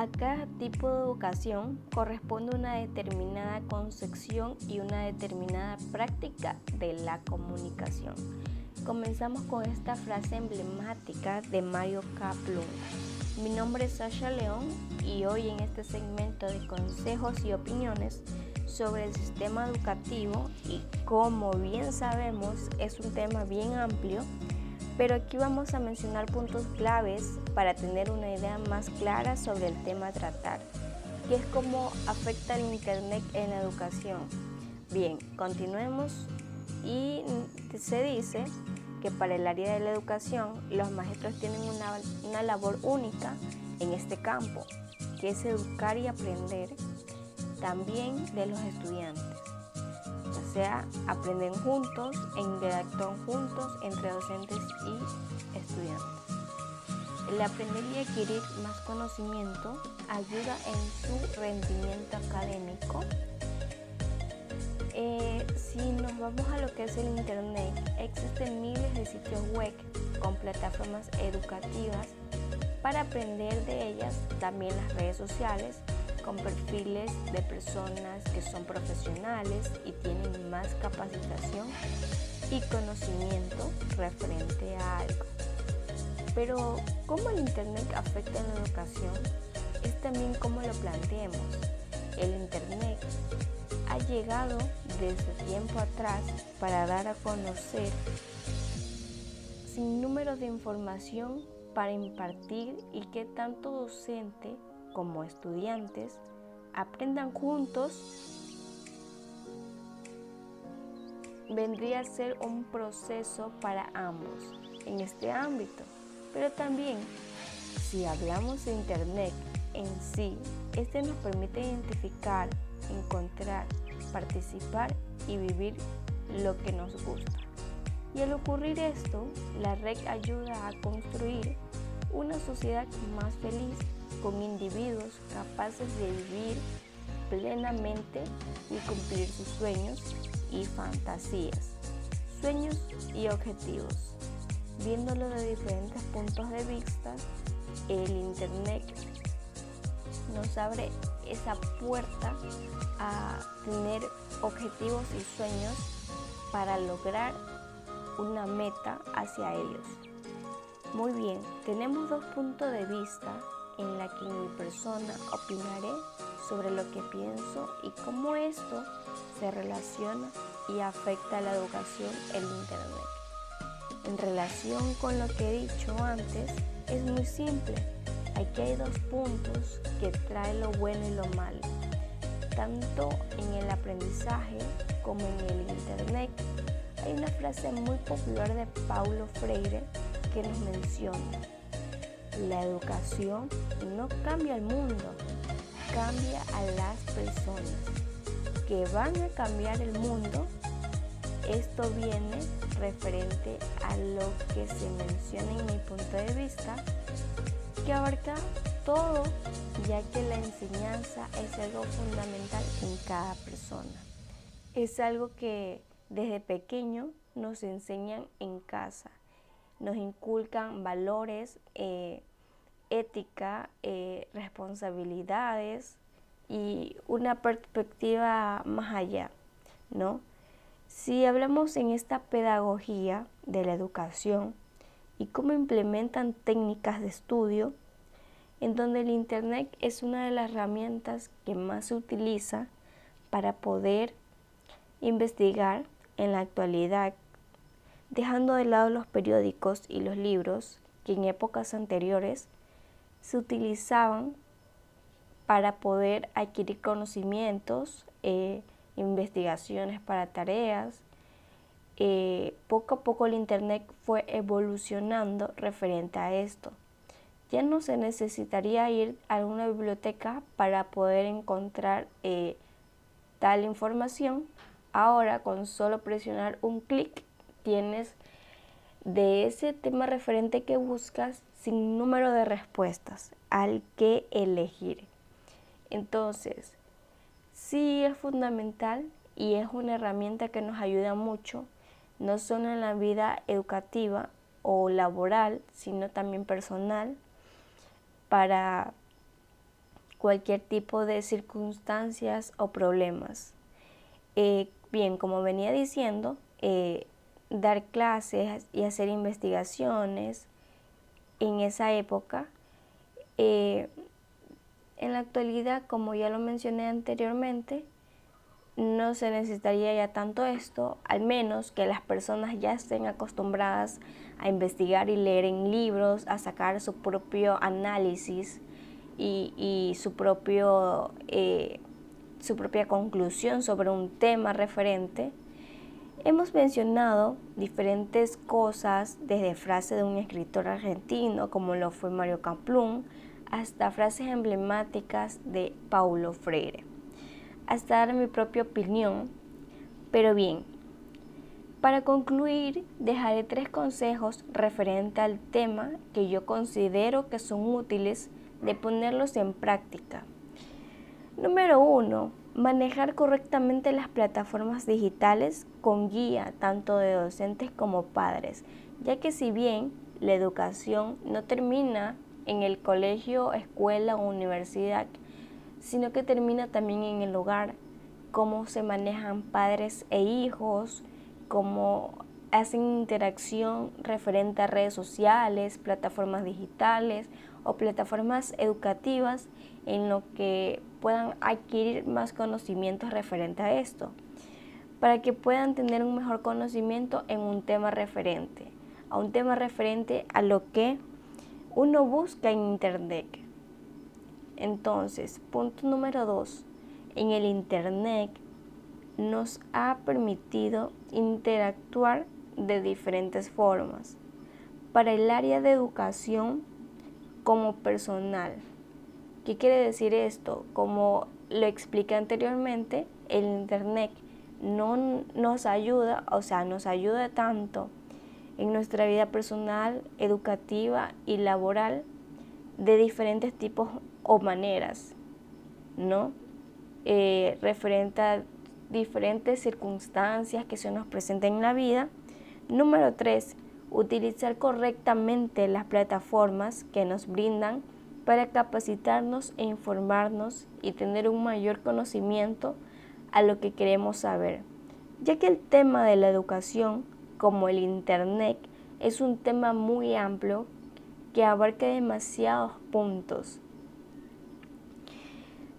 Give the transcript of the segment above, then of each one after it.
A cada tipo de educación corresponde una determinada concepción y una determinada práctica de la comunicación. Comenzamos con esta frase emblemática de Mario Kaplun. Mi nombre es Sasha León y hoy en este segmento de consejos y opiniones sobre el sistema educativo y como bien sabemos es un tema bien amplio, pero aquí vamos a mencionar puntos claves para tener una idea más clara sobre el tema a tratar, que es cómo afecta el Internet en la educación. Bien, continuemos y se dice que para el área de la educación los maestros tienen una, una labor única en este campo, que es educar y aprender también de los estudiantes o sea, aprenden juntos e interactúan juntos entre docentes y estudiantes. El aprender y adquirir más conocimiento ayuda en su rendimiento académico. Eh, si nos vamos a lo que es el Internet, existen miles de sitios web con plataformas educativas para aprender de ellas, también las redes sociales con perfiles de personas que son profesionales y tienen más capacitación y conocimiento referente a algo. Pero cómo el Internet afecta en la educación es también cómo lo planteemos. El Internet ha llegado desde tiempo atrás para dar a conocer sin número de información para impartir y que tanto docente como estudiantes aprendan juntos vendría a ser un proceso para ambos en este ámbito. Pero también, si hablamos de Internet en sí, este nos permite identificar, encontrar, participar y vivir lo que nos gusta. Y al ocurrir esto, la red ayuda a construir una sociedad más feliz con individuos capaces de vivir plenamente y cumplir sus sueños y fantasías, sueños y objetivos. Viéndolo de diferentes puntos de vista, el Internet nos abre esa puerta a tener objetivos y sueños para lograr una meta hacia ellos. Muy bien, tenemos dos puntos de vista en la que mi persona opinaré sobre lo que pienso y cómo esto se relaciona y afecta a la educación en Internet. En relación con lo que he dicho antes, es muy simple. Aquí hay dos puntos que traen lo bueno y lo malo, tanto en el aprendizaje como en el Internet. Hay una frase muy popular de Paulo Freire que nos menciona, la educación no cambia el mundo, cambia a las personas que van a cambiar el mundo. Esto viene referente a lo que se menciona en mi punto de vista, que abarca todo, ya que la enseñanza es algo fundamental en cada persona. Es algo que desde pequeño nos enseñan en casa nos inculcan valores, eh, ética, eh, responsabilidades y una perspectiva más allá, ¿no? Si hablamos en esta pedagogía de la educación y cómo implementan técnicas de estudio, en donde el Internet es una de las herramientas que más se utiliza para poder investigar en la actualidad dejando de lado los periódicos y los libros que en épocas anteriores se utilizaban para poder adquirir conocimientos, eh, investigaciones para tareas. Eh, poco a poco el Internet fue evolucionando referente a esto. Ya no se necesitaría ir a una biblioteca para poder encontrar eh, tal información. Ahora con solo presionar un clic tienes de ese tema referente que buscas sin número de respuestas al que elegir. Entonces, sí es fundamental y es una herramienta que nos ayuda mucho, no solo en la vida educativa o laboral, sino también personal, para cualquier tipo de circunstancias o problemas. Eh, bien, como venía diciendo, eh, dar clases y hacer investigaciones en esa época. Eh, en la actualidad, como ya lo mencioné anteriormente, no se necesitaría ya tanto esto, al menos que las personas ya estén acostumbradas a investigar y leer en libros, a sacar su propio análisis y, su, propio, eh, su propia conclusión sobre un tema referente. Hemos mencionado diferentes cosas, desde frases de un escritor argentino, como lo fue Mario Caplún, hasta frases emblemáticas de Paulo Freire hasta dar mi propia opinión. Pero bien, para concluir, dejaré tres consejos referente al tema que yo considero que son útiles de ponerlos en práctica. Número uno, manejar correctamente las plataformas digitales con guía tanto de docentes como padres, ya que si bien la educación no termina en el colegio, escuela o universidad, sino que termina también en el hogar, cómo se manejan padres e hijos, cómo hacen interacción referente a redes sociales, plataformas digitales o plataformas educativas en lo que puedan adquirir más conocimientos referente a esto, para que puedan tener un mejor conocimiento en un tema referente, a un tema referente a lo que uno busca en Internet. Entonces, punto número dos, en el Internet nos ha permitido interactuar de diferentes formas. Para el área de educación como personal. ¿Qué quiere decir esto? Como lo expliqué anteriormente, el Internet no nos ayuda, o sea, nos ayuda tanto en nuestra vida personal, educativa y laboral de diferentes tipos o maneras, ¿no? Eh, referente a diferentes circunstancias que se nos presenten en la vida. Número tres, utilizar correctamente las plataformas que nos brindan para capacitarnos e informarnos y tener un mayor conocimiento a lo que queremos saber, ya que el tema de la educación, como el Internet, es un tema muy amplio que abarca demasiados puntos.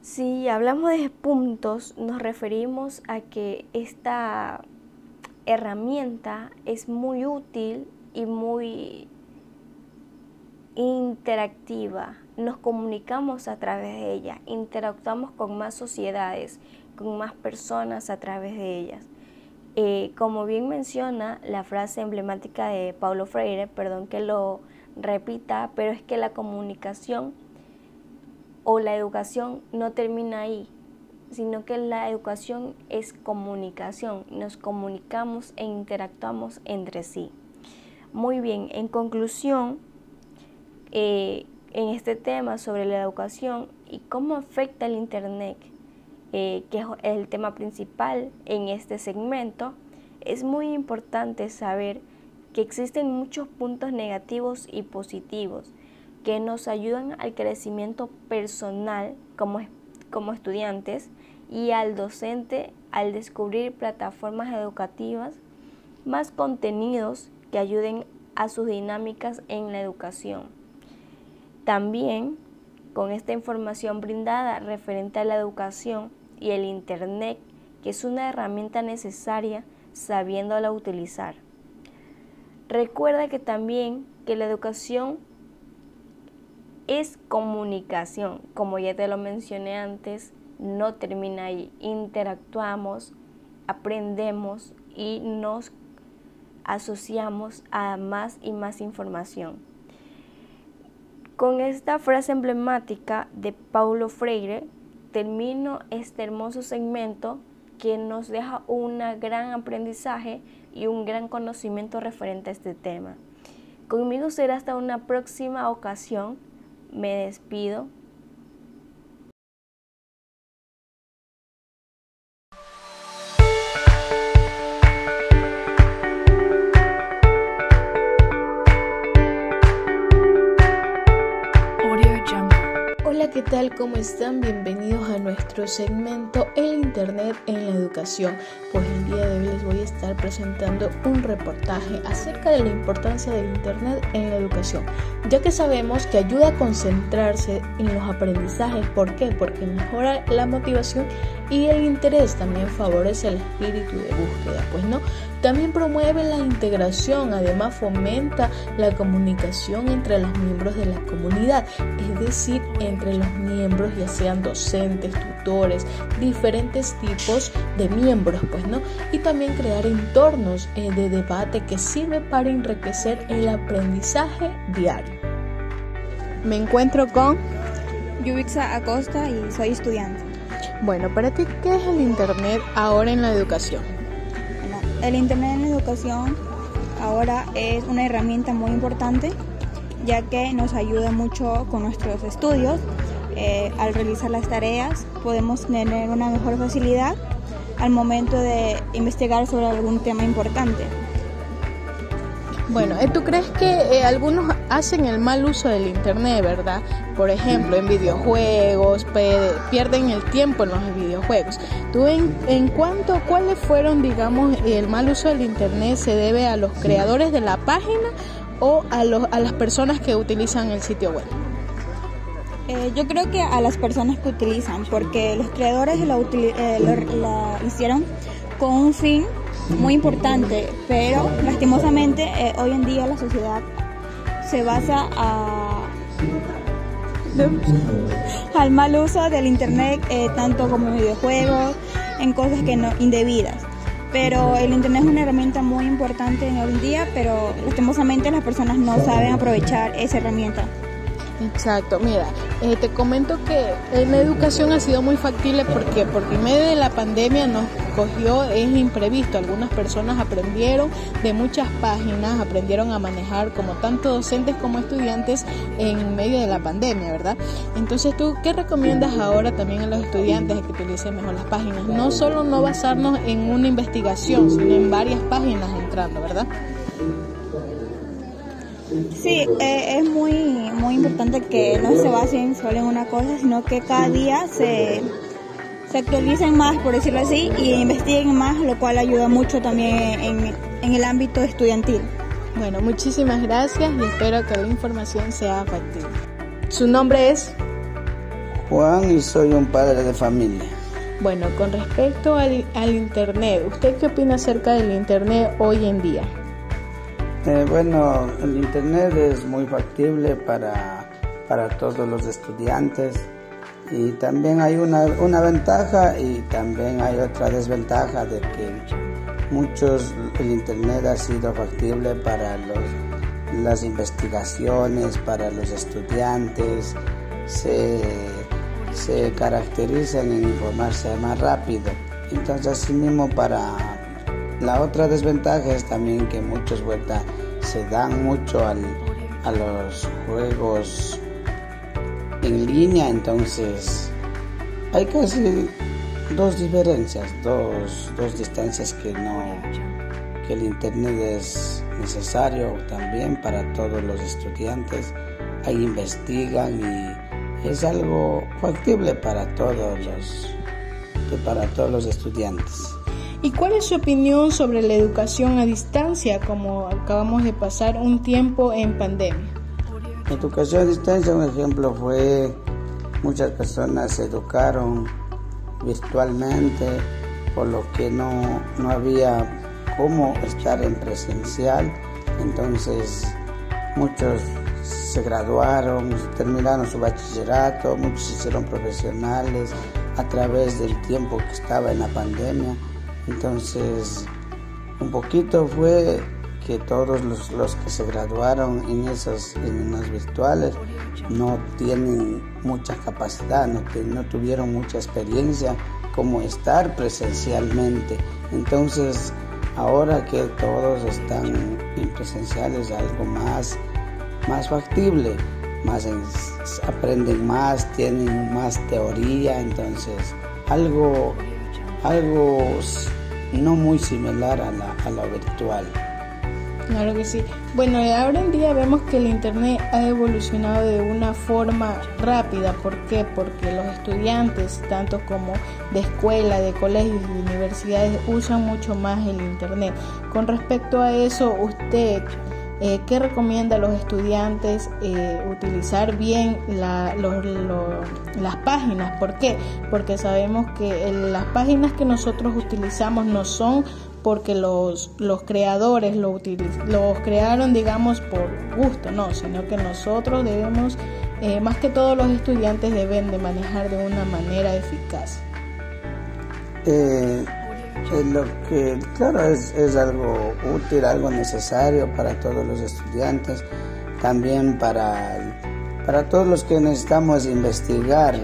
Si hablamos de puntos, nos referimos a que esta herramienta es muy útil y muy interactiva. Nos comunicamos a través de ella, interactuamos con más sociedades, con más personas a través de ellas. Eh, como bien menciona la frase emblemática de Paulo Freire, perdón que lo repita, pero es que la comunicación o la educación no termina ahí, sino que la educación es comunicación, nos comunicamos e interactuamos entre sí. Muy bien, en conclusión, eh, en este tema sobre la educación y cómo afecta el Internet, eh, que es el tema principal en este segmento, es muy importante saber que existen muchos puntos negativos y positivos que nos ayudan al crecimiento personal como, como estudiantes y al docente al descubrir plataformas educativas, más contenidos que ayuden a sus dinámicas en la educación. También con esta información brindada referente a la educación y el Internet, que es una herramienta necesaria sabiéndola utilizar. Recuerda que también que la educación es comunicación, como ya te lo mencioné antes, no termina ahí, interactuamos, aprendemos y nos asociamos a más y más información. Con esta frase emblemática de Paulo Freire, termino este hermoso segmento que nos deja un gran aprendizaje y un gran conocimiento referente a este tema. Conmigo será hasta una próxima ocasión. Me despido. ¿Cómo están? Bienvenidos a nuestro segmento El Internet en la Educación. Pues el día de hoy les voy a estar presentando un reportaje acerca de la importancia del Internet en la educación, ya que sabemos que ayuda a concentrarse en los aprendizajes. ¿Por qué? Porque mejora la motivación y el interés, también favorece el espíritu de búsqueda, pues no, también promueve la integración, además fomenta la comunicación entre los miembros de la comunidad, es decir, entre los miembros, ya sean docentes, tutores, diferentes tipos de miembros, pues no, y también crear entornos eh, de debate que sirve para enriquecer el aprendizaje diario. Me encuentro con Yubixa Acosta y soy estudiante. Bueno, para ti, ¿qué es el Internet ahora en la educación? El Internet en la educación ahora es una herramienta muy importante ya que nos ayuda mucho con nuestros estudios. Eh, al realizar las tareas podemos tener una mejor facilidad al momento de investigar sobre algún tema importante. Bueno, eh, ¿tú crees que eh, algunos hacen el mal uso del Internet, verdad? Por ejemplo, en videojuegos, pierden el tiempo en los videojuegos. ¿Tú en, en cuánto, cuáles fueron, digamos, el mal uso del Internet se debe a los creadores de la página o a, los, a las personas que utilizan el sitio web? Eh, yo creo que a las personas que utilizan, porque los creadores la, la hicieron con un fin muy importante, pero lastimosamente eh, hoy en día la sociedad se basa al mal uso del internet, eh, tanto como videojuegos, en cosas que no indebidas. Pero el internet es una herramienta muy importante en hoy en día, pero lastimosamente las personas no saben aprovechar esa herramienta. Exacto, mira, eh, te comento que la educación ha sido muy factible porque porque en medio de la pandemia nos cogió es imprevisto. Algunas personas aprendieron de muchas páginas, aprendieron a manejar como tanto docentes como estudiantes en medio de la pandemia, ¿verdad? Entonces, ¿tú qué recomiendas ahora también a los estudiantes que utilicen mejor las páginas? No solo no basarnos en una investigación, sino en varias páginas entrando, ¿verdad? Sí, eh, es muy, muy importante que no se basen solo en una cosa, sino que cada día se, se actualicen más, por decirlo así, y investiguen más, lo cual ayuda mucho también en, en el ámbito estudiantil. Bueno, muchísimas gracias y espero que la información sea factible. ¿Su nombre es? Juan y soy un padre de familia. Bueno, con respecto al, al Internet, ¿usted qué opina acerca del Internet hoy en día? Eh, bueno, el Internet es muy factible para, para todos los estudiantes y también hay una, una, ventaja y también hay otra desventaja de que muchos el Internet ha sido factible para los, las investigaciones, para los estudiantes, se, se caracterizan en informarse más rápido. Entonces, así mismo para la otra desventaja es también que muchos vueltas se dan mucho al, a los juegos en línea, entonces hay casi dos diferencias, dos, dos distancias que no que el internet es necesario también para todos los estudiantes. Ahí investigan y es algo factible para todos los para todos los estudiantes. ¿Y cuál es su opinión sobre la educación a distancia, como acabamos de pasar un tiempo en pandemia? Educación a distancia, un ejemplo fue muchas personas se educaron virtualmente, por lo que no, no había cómo estar en presencial. Entonces muchos se graduaron, terminaron su bachillerato, muchos se hicieron profesionales a través del tiempo que estaba en la pandemia. Entonces, un poquito fue que todos los, que se graduaron en esas en virtuales no tienen mucha capacidad, no, no tuvieron mucha experiencia como estar presencialmente. Entonces, ahora que todos están en presenciales, algo más, más factible, más aprenden más, tienen más teoría, entonces algo algo no muy similar a la, a la virtual. Claro que sí. Bueno, ahora en día vemos que el Internet ha evolucionado de una forma rápida. ¿Por qué? Porque los estudiantes, tanto como de escuela, de colegios y universidades, usan mucho más el Internet. Con respecto a eso, usted, eh, ¿qué recomienda a los estudiantes eh, utilizar bien las páginas? ¿Por qué? Porque sabemos que las páginas que nosotros utilizamos no son porque los, los creadores lo los crearon, digamos, por gusto, no, sino que nosotros debemos, eh, más que todos los estudiantes deben de manejar de una manera eficaz. Eh, lo que, claro, es, es algo útil, algo necesario para todos los estudiantes, también para, para todos los que necesitamos investigar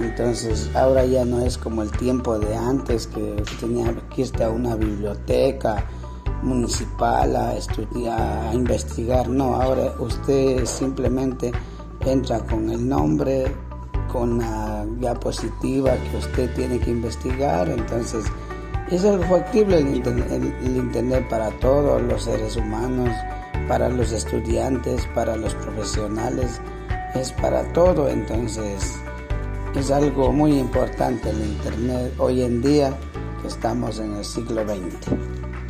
entonces ahora ya no es como el tiempo de antes que tenía que irte a una biblioteca municipal a estudiar, a investigar. No, ahora usted simplemente entra con el nombre, con la diapositiva que usted tiene que investigar. Entonces es algo factible el el internet para todos los seres humanos, para los estudiantes, para los profesionales, es para todo. Entonces es algo muy importante el Internet hoy en día que estamos en el siglo XX.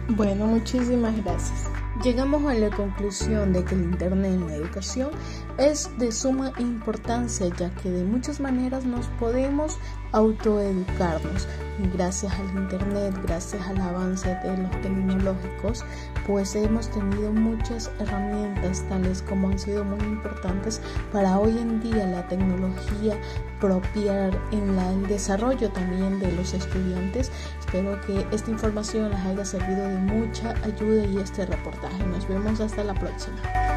Bueno, muchísimas gracias. Llegamos a la conclusión de que el Internet en la educación es de suma importancia ya que de muchas maneras nos podemos autoeducarnos gracias al internet, gracias al avance de los tecnológicos, pues hemos tenido muchas herramientas tales como han sido muy importantes para hoy en día la tecnología propia en el desarrollo también de los estudiantes. Espero que esta información les haya servido de mucha ayuda y este reportaje. Nos vemos hasta la próxima.